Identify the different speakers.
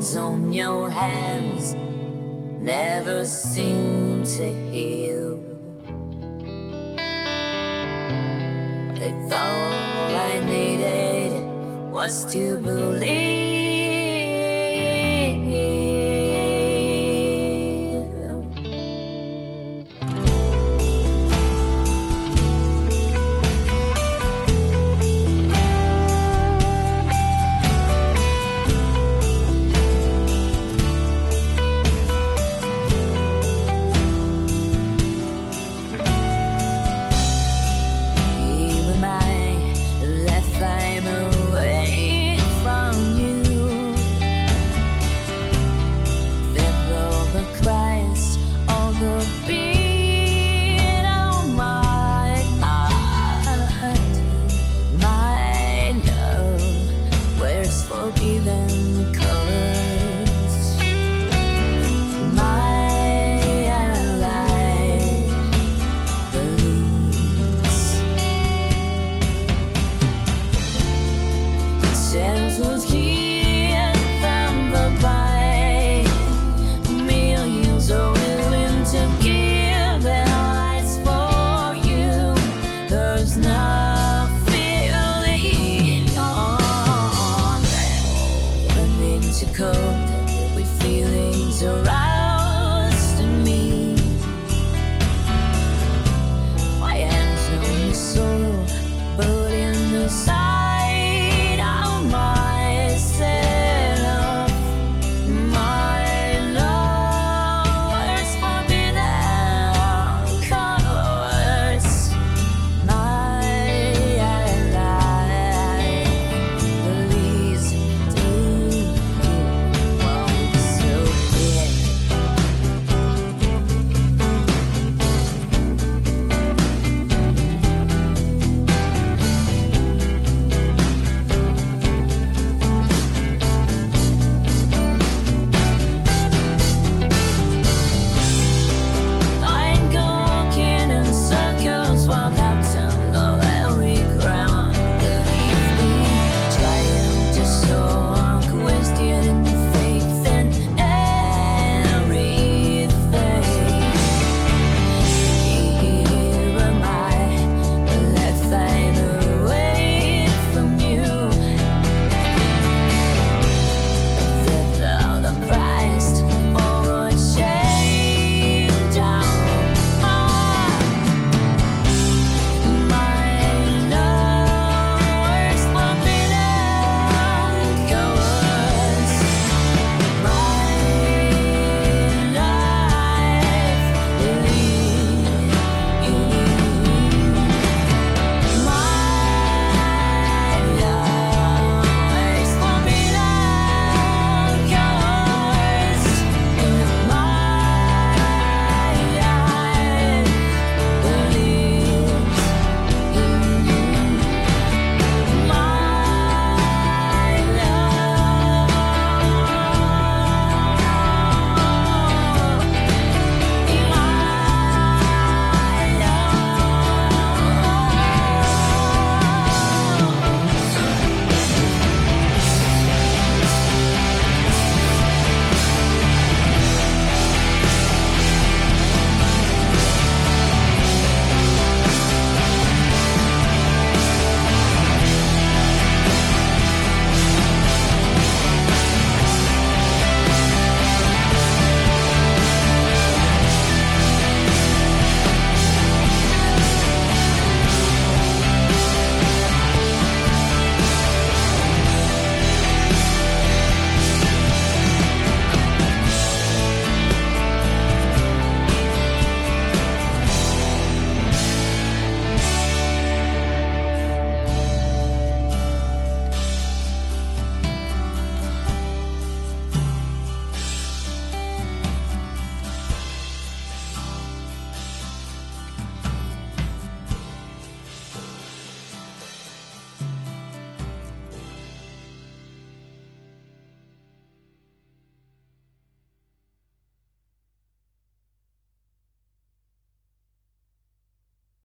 Speaker 1: wounds on your hands never seem to heal. If all I needed was to believe. will be there.